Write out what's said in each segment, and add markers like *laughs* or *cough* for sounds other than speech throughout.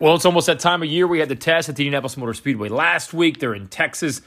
Well, it's almost that time of year. We had the test at the Indianapolis Motor Speedway last week. They're in Texas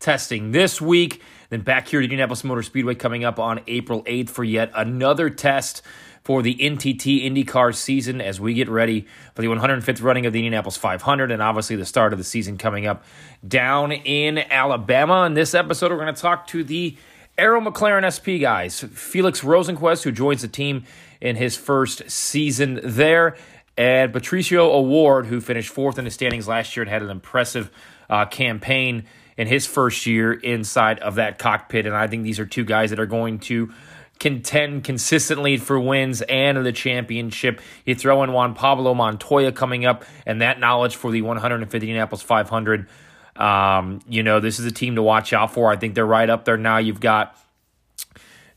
testing this week. Then back here at Indianapolis Motor Speedway coming up on April 8th for yet another test for the NTT IndyCar season as we get ready for the 105th running of the Indianapolis 500 and obviously the start of the season coming up down in Alabama. In this episode, we're going to talk to the Arrow McLaren SP guys, Felix Rosenqvist, who joins the team in his first season there, and Patricio O'Ward, who finished fourth in the standings last year and had an impressive uh, campaign in his first year inside of that cockpit. And I think these are two guys that are going to contend consistently for wins and the championship. You throw in Juan Pablo Montoya coming up, and that knowledge for the 150 Indianapolis 500. Um, you know, this is a team to watch out for. I think they're right up there now. You've got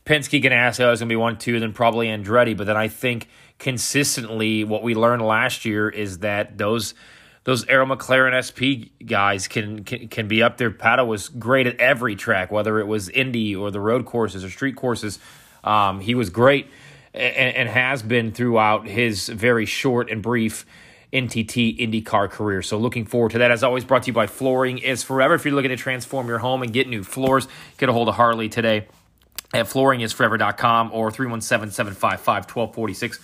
Penske, Ganassi is going to be one, two, then probably Andretti. But then I think consistently what we learned last year is that those those Arrow McLaren SP guys can, can can be up there. Pato was great at every track, whether it was Indy or the road courses or street courses. Um, he was great and, and, has been throughout his very short and brief NTT IndyCar career. So looking forward to that. As always, brought to you by Flooring is Forever. If you're looking to transform your home and get new floors, get a hold of Harley today at flooringisforever.com or 317 755 1246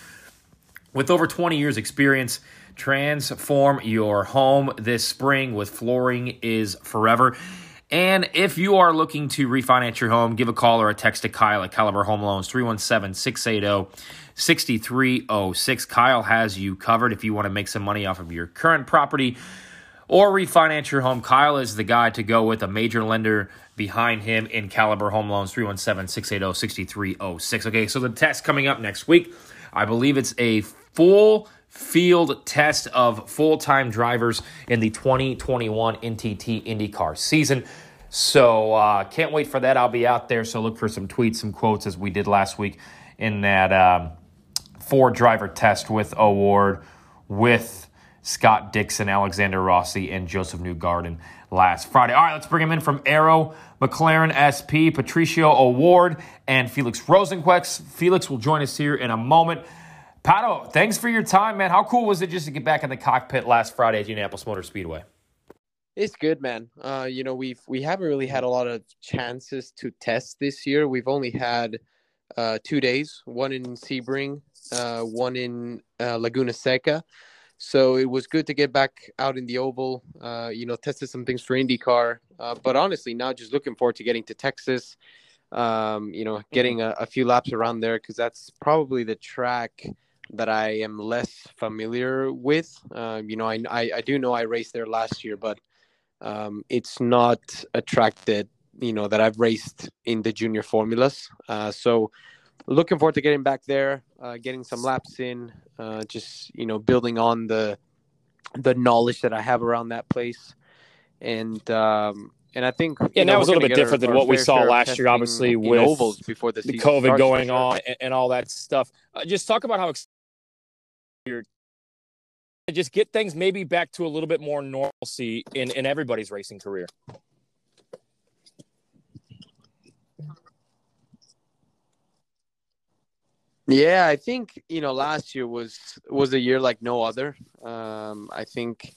with over 20 years experience, transform your home this spring with Flooring is Forever. And if you are looking to refinance your home, give a call or a text to Kyle at Caliber Home Loans 317 680 6306. Kyle has you covered if you want to make some money off of your current property or refinance your home. Kyle is the guy to go with, a major lender behind him in Caliber Home Loans 317 680 6306. Okay, so the test coming up next week. I believe it's a full field test of full time drivers in the 2021 NTT IndyCar season. So uh, can't wait for that. I'll be out there. So look for some tweets, some quotes as we did last week in that um, four driver test with O'Ward with Scott Dixon, Alexander Rossi, and Josef Newgarden last Friday. All right, let's bring him in from Arrow, McLaren SP, Patricio O'Ward, and Felix Rosenqvist. Felix will join us here in a moment. Pato, thanks for your time, man. How cool was it just to get back in the cockpit last Friday at Indianapolis Motor Speedway? It's good, man. Uh, you know, we've we haven't really had a lot of chances to test this year. We've only had uh, two days, one in Sebring, uh, one in uh, Laguna Seca. So it was good to get back out in the oval. Uh, you know, tested some things for IndyCar. Uh, but honestly, now just looking forward to getting to Texas. Um, you know, mm-hmm. getting a, a few laps around there because that's probably the track that I am less familiar with. Uh, you know, I, I, I do know I raced there last year, but um, it's not a track that you know that I've raced in the junior formulas. Uh, so looking forward to getting back there, uh, getting some laps in, uh, just you know building on the the knowledge that I have around that place, and um, and I think yeah, know, that was a little bit different our, than what we saw last year, obviously with ovals before the, the COVID going sure. on and, and, all that stuff. Uh, just talk about how you're just get things maybe back to a little bit more normalcy in in everybody's racing career. Yeah, I think you know last year was was a year like no other. Um, I think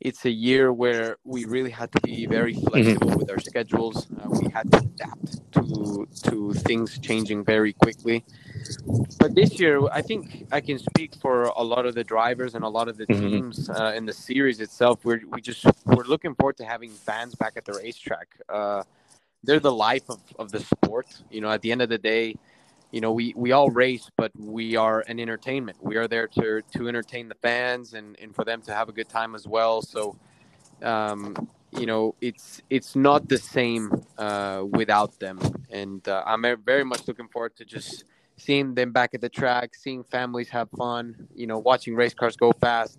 it's a year where we really had to be very mm-hmm. flexible mm-hmm. with our schedules. Uh, we had to adapt to to things changing very quickly. But this year, I think I can speak for a lot of the drivers and a lot of the mm-hmm. teams uh, in the series itself. We're we just we're looking forward to having fans back at the racetrack. Uh, they're the life of, of the sport. You know, at the end of the day, you know, we, we all race, but we are an entertainment. We are there to, to entertain the fans and, and for them to have a good time as well. So, um, you know, it's it's not the same uh, without them. And uh, I'm very much looking forward to just seeing them back at the track, seeing families have fun, you know, watching race cars go fast,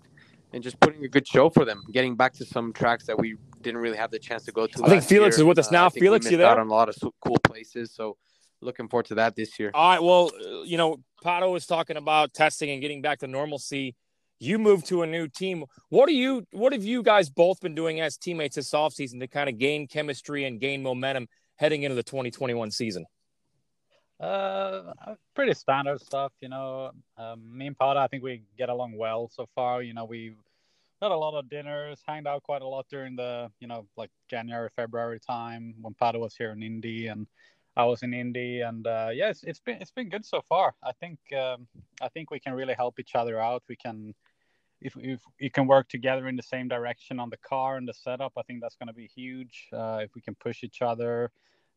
and just putting a good show for them. Getting back to some tracks that we didn't really have the chance to go to. I think Felix year. is with us uh, now. Uh, Felix, you there? Out on a lot of cool places. So looking forward to that this year. All right. Well, you know, Pato was talking about testing and getting back to normalcy. You moved to a new team. What are you? What have you guys both been doing as teammates this offseason to kind of gain chemistry and gain momentum heading into the 2021 season? Uh, pretty standard stuff, you know. Um, me and Pato, I think we get along well so far. You know, we had a lot of dinners, hanged out quite a lot during the you know like January February time when Pato was here in Indy and I was in Indy and uh, yeah it's, it's been it's been good so far. I think um, I think we can really help each other out. We can if if you can work together in the same direction on the car and the setup, I think that's going to be huge. Uh, if we can push each other,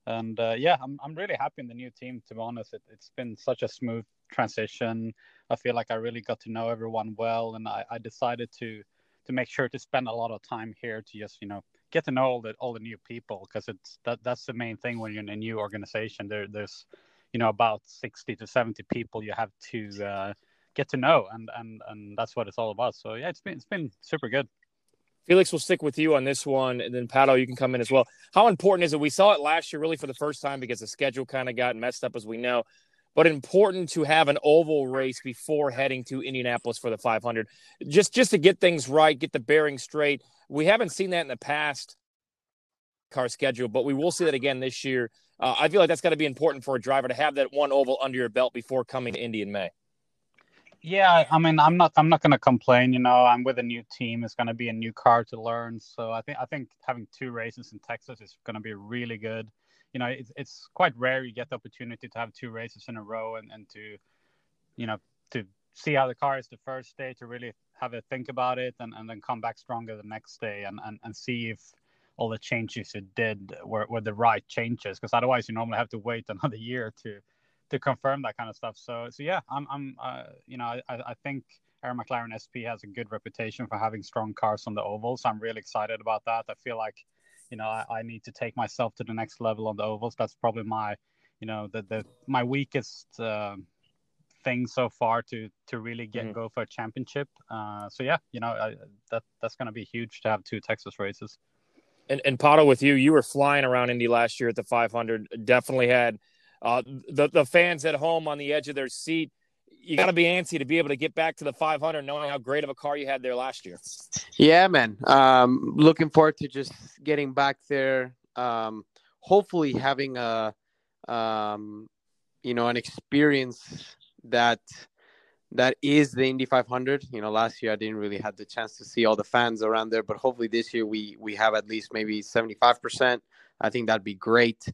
and uh, yeah, I'm I'm really happy in the new team. To be honest, it, it's been such a smooth transition. I feel like I really got to know everyone well, and I, I decided to to make sure to spend a lot of time here to just you know get to know all the all the new people because it's that that's the main thing when you're in a new organization. There there's you know about 60 to 70 people you have to uh, get to know, and and and that's what it's all about. So yeah, it's been it's been super good. Felix will stick with you on this one, and then Pato, you can come in as well. How important is it? We saw it last year, really for the first time, because the schedule kind of got messed up, as we know. But important to have an oval race before heading to Indianapolis for the 500, just just to get things right, get the bearings straight. We haven't seen that in the past car schedule, but we will see that again this year. Uh, I feel like that's got to be important for a driver to have that one oval under your belt before coming to Indy in May. Yeah, I mean, I'm not, I'm not going to complain. You know, I'm with a new team. It's going to be a new car to learn. So I think, I think having two races in Texas is going to be really good. You know, it's, it's quite rare you get the opportunity to have two races in a row and, and to, you know, to see how the car is the first day to really have a think about it and, and then come back stronger the next day and, and, and see if all the changes you did were, were the right changes. Because otherwise, you normally have to wait *laughs* another year to to confirm that kind of stuff. So so yeah, I'm I'm uh, you know I I think Arrow McLaren SP has a good reputation for having strong cars on the ovals. I'm really excited about that. I feel like you know I, I need to take myself to the next level on the ovals. That's probably my you know the the my weakest. Uh, thing so far to to really get mm-hmm. go for a championship. Uh, so yeah, you know I, that that's going to be huge to have two Texas races. And, and Pato, with you, you were flying around Indy last year at the 500. Definitely had uh, the the fans at home on the edge of their seat. You got to be antsy to be able to get back to the 500, knowing how great of a car you had there last year. Yeah, man. Um, looking forward to just getting back there. Um, hopefully, having a um, you know an experience that that is the Indy 500. You know, last year I didn't really have the chance to see all the fans around there, but hopefully this year we we have at least maybe 75%. I think that'd be great.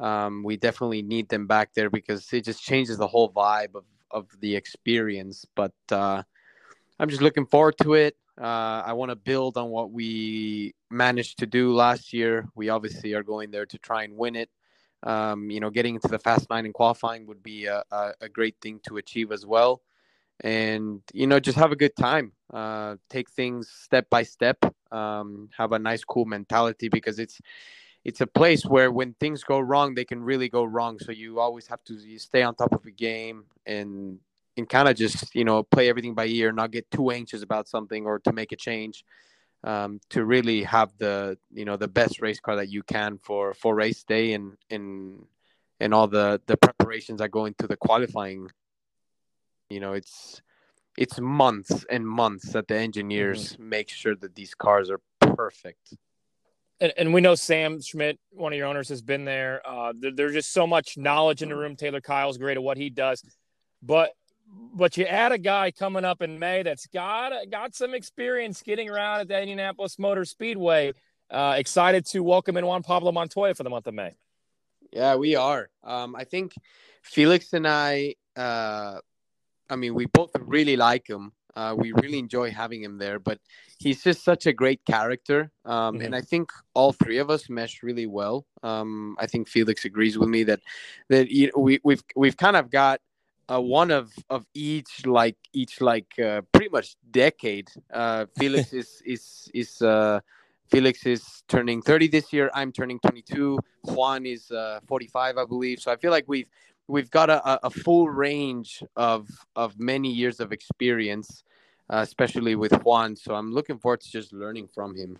Um, we definitely need them back there because it just changes the whole vibe of, of the experience. But uh, I'm just looking forward to it. Uh, I want to build on what we managed to do last year. We obviously are going there to try and win it. Um, you know, getting into the fast nine and qualifying would be a, a, a, great thing to achieve as well. And, you know, just have a good time. Uh, take things step by step. Um, have a nice, cool mentality because it's, it's a place where when things go wrong, they can really go wrong. So you always have to stay on top of the game and and kind of just you know play everything by ear, not get too anxious about something or to make a change. Um, to really have the you know the best race car that you can for for race day and and and all the the preparations that go into the qualifying. You know, it's it's months and months that the engineers mm-hmm. make sure that these cars are perfect and, and, we know Sam Schmidt, one of your owners, has been there. Uh, there. There's just so much knowledge in the room. Taylor Kyle's great at what he does, but but you add a guy coming up in May that's got got some experience getting around at the Indianapolis Motor Speedway. Uh, excited to welcome in Juan Pablo Montoya for the month of May. Yeah, we are. Um, I think Felix and I. Uh, I mean, we both really like him. Uh, we really enjoy having him there, but he's just such a great character. Um, mm-hmm. And I think all three of us mesh really well. Um, I think Felix agrees with me that that we, we've we've kind of got uh, one of of each like each like uh, pretty much decade. Uh, *laughs* Felix is is is uh, Felix is turning 30 this year. I'm turning 22. Juan is uh, 45, I believe. So I feel like we've we've got a, a full range of of many years of experience, uh, especially with Juan. So I'm looking forward to just learning from him.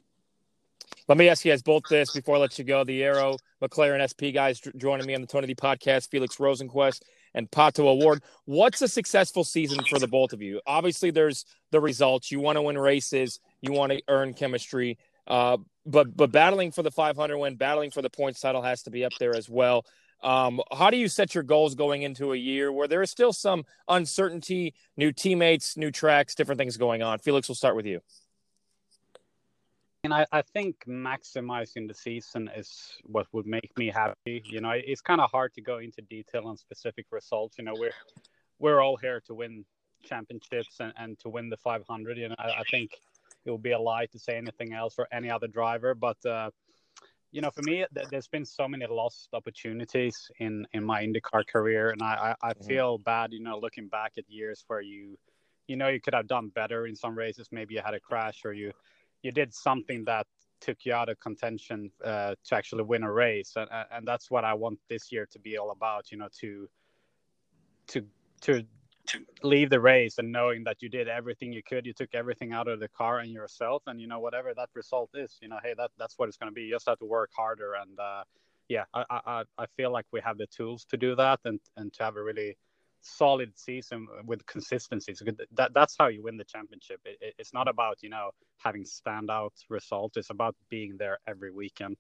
Let me ask you guys both this before I let you go. The Arrow McLaren SP guys joining me on the Tony D podcast, Felix Rosenqvist and Pato O'Ward. What's a successful season for the both of you? Obviously, there's the results. You want to win races. You want to earn chemistry. Uh, but but battling for the 500 win, battling for the points title has to be up there as well. Um, how do you set your goals going into a year where there is still some uncertainty, new teammates, new tracks, different things going on? Felix, we'll start with you. And I, I think maximizing the season is what would make me happy. You know, it's kind of hard to go into detail on specific results. You know, we're we're all here to win championships and, and to win the 500. You know, I, I think it would be a lie to say anything else for any other driver. But uh, you know, for me, th- there's been so many lost opportunities in in my IndyCar career, and I I, I mm-hmm. feel bad. You know, looking back at years where you you know you could have done better in some races. Maybe you had a crash or you you did something that took you out of contention uh, to actually win a race, and and that's what I want this year to be all about. You know, to to to to leave the race and knowing that you did everything you could, you took everything out of the car and yourself, and you know whatever that result is, you know, hey, that that's what it's going to be. You just have to work harder, and uh, yeah, I, I I feel like we have the tools to do that, and and to have a really solid season with consistency. So that that's how you win the championship. It, it, it's not about you know having standout results. It's about being there every weekend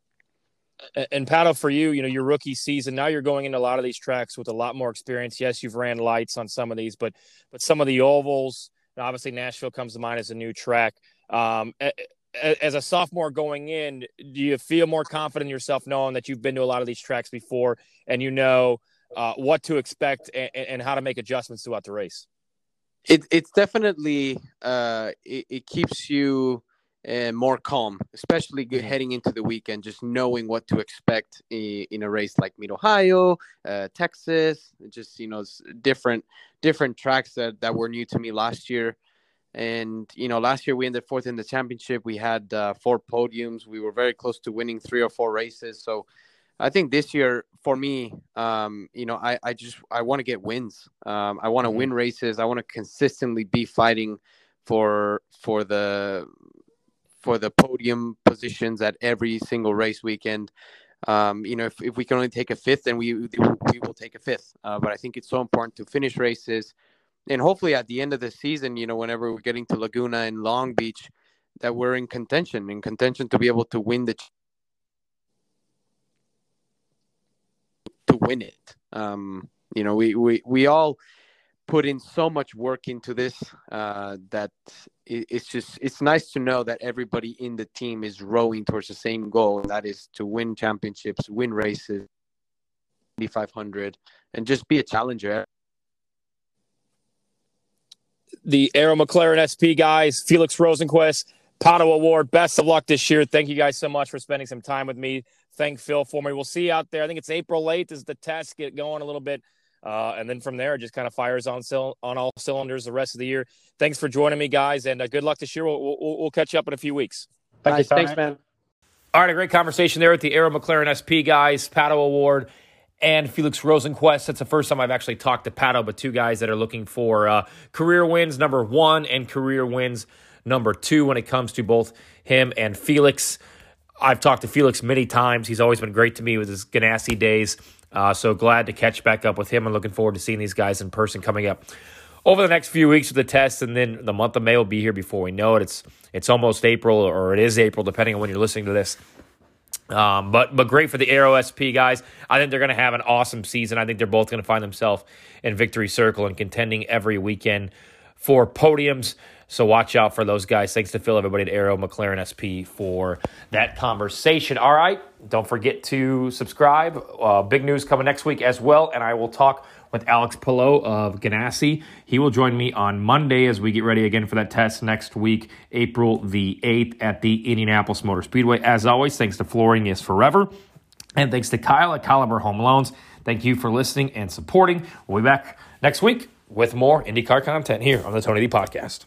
and Pato, for you, you know, your rookie season, now you're going into a lot of these tracks with a lot more experience. Yes, you've ran lights on some of these, but but some of the ovals, obviously Nashville comes to mind as a new track. Um, as a sophomore going in, do you feel more confident in yourself knowing that you've been to a lot of these tracks before and you know uh, what to expect and, and, how to make adjustments throughout the race? It, it's definitely uh, it, it keeps you uh, more calm, especially mm-hmm. heading into the weekend, just knowing what to expect in, in a race like Mid Ohio, uh, Texas, just you know different different tracks that that were new to me last year. And you know, last year we ended fourth in the championship. We had uh, four podiums. We were very close to winning three or four races. So I think this year for me, um, you know, I, I just I want to get wins. Um, I want to mm-hmm. win races. I want to consistently be fighting for for the for the podium positions at every single race weekend. Um, you know, if, if we can only take a fifth, then we we will take a fifth. Uh, but I think it's so important to finish races, and hopefully at the end of the season, you know, whenever we're getting to Laguna and Long Beach, that we're in contention, in contention to be able to win the to win it. Um, you know, we we we all put in so much work into this uh, that it's just it's nice to know that everybody in the team is rowing towards the same goal and that is to win championships win races 500 and just be a challenger the Arrow McLaren SP guys Felix Rosenqvist, Pato O'Ward. best of luck this year thank you guys so much for spending some time with me thank Phil for me we'll see you out there I think it's April 8th as the test get going a little bit uh, and then from there, it just kind of fires on on all cylinders the rest of the year. Thanks for joining me, guys, and uh, good luck this year. We'll, we'll, we'll, catch you up in a few weeks. Thank nice. Thanks, man. All right, a great conversation there with the Arrow McLaren SP guys, Pato O'Ward and Felix Rosenqvist. That's the first time I've actually talked to Pato, but two guys that are looking for uh, career wins number one and career wins number two when it comes to both him and Felix. I've talked to Felix many times. He's always been great to me with his Ganassi days. Uh, so glad to catch back up with him and looking forward to seeing these guys in person coming up over the next few weeks with the tests, and then the month of May will be here before we know it. It's it's almost April, or it is April, depending on when you're listening to this. Um, but but great for the Arrow SP guys. I think they're going to have an awesome season. I think they're both going to find themselves in victory circle and contending every weekend for podiums. So watch out for those guys. Thanks to Phil, everybody at Arrow McLaren SP for that conversation. All right, don't forget to subscribe. Uh, big news coming next week as well, and I will talk with Alex Palou of Ganassi. He will join me on Monday as we get ready again for that test next week, April the 8th at the Indianapolis Motor Speedway. As always, thanks to Flooring is Forever. And thanks to Kyle at Caliber Home Loans. Thank you for listening and supporting. We'll be back next week with more IndyCar content here on the Tony D Podcast.